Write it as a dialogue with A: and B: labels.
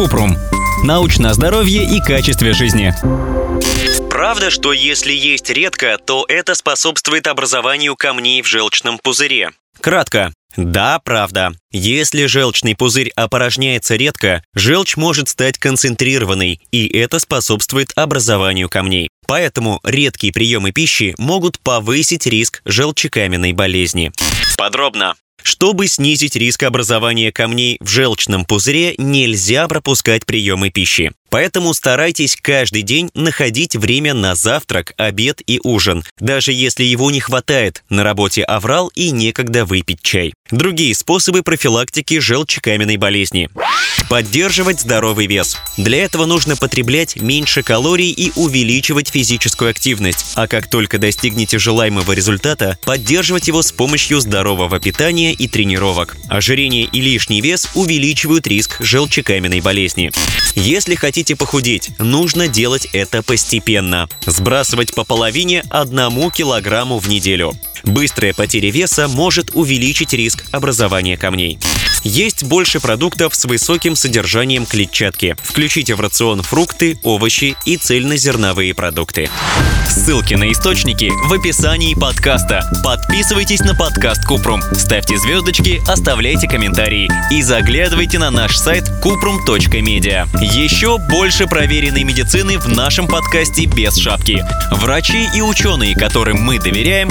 A: Купрум. Научное здоровье и качестве жизни.
B: Правда, что если есть редко, то это способствует образованию камней в желчном пузыре? Кратко. Да, правда. Если желчный пузырь опорожняется редко, желчь может стать концентрированной, и это способствует образованию камней. Поэтому редкие приемы пищи могут повысить риск желчекаменной болезни. Подробно. Чтобы снизить риск образования камней в желчном пузыре, нельзя пропускать приемы пищи. Поэтому старайтесь каждый день находить время на завтрак, обед и ужин, даже если его не хватает, на работе аврал и некогда выпить чай. Другие способы профилактики желчекаменной болезни. Поддерживать здоровый вес. Для этого нужно потреблять меньше калорий и увеличивать физическую активность. А как только достигнете желаемого результата, поддерживать его с помощью здорового питания и тренировок. Ожирение и лишний вес увеличивают риск желчекаменной болезни. Если хотите похудеть, нужно делать это постепенно. Сбрасывать по половине одному килограмму в неделю. Быстрая потеря веса может увеличить риск образования камней. Есть больше продуктов с высоким содержанием клетчатки. Включите в рацион фрукты, овощи и цельнозерновые продукты.
A: Ссылки на источники в описании подкаста. Подписывайтесь на подкаст Купрум, ставьте звездочки, оставляйте комментарии и заглядывайте на наш сайт kuprum.media. Еще больше проверенной медицины в нашем подкасте без шапки. Врачи и ученые, которым мы доверяем,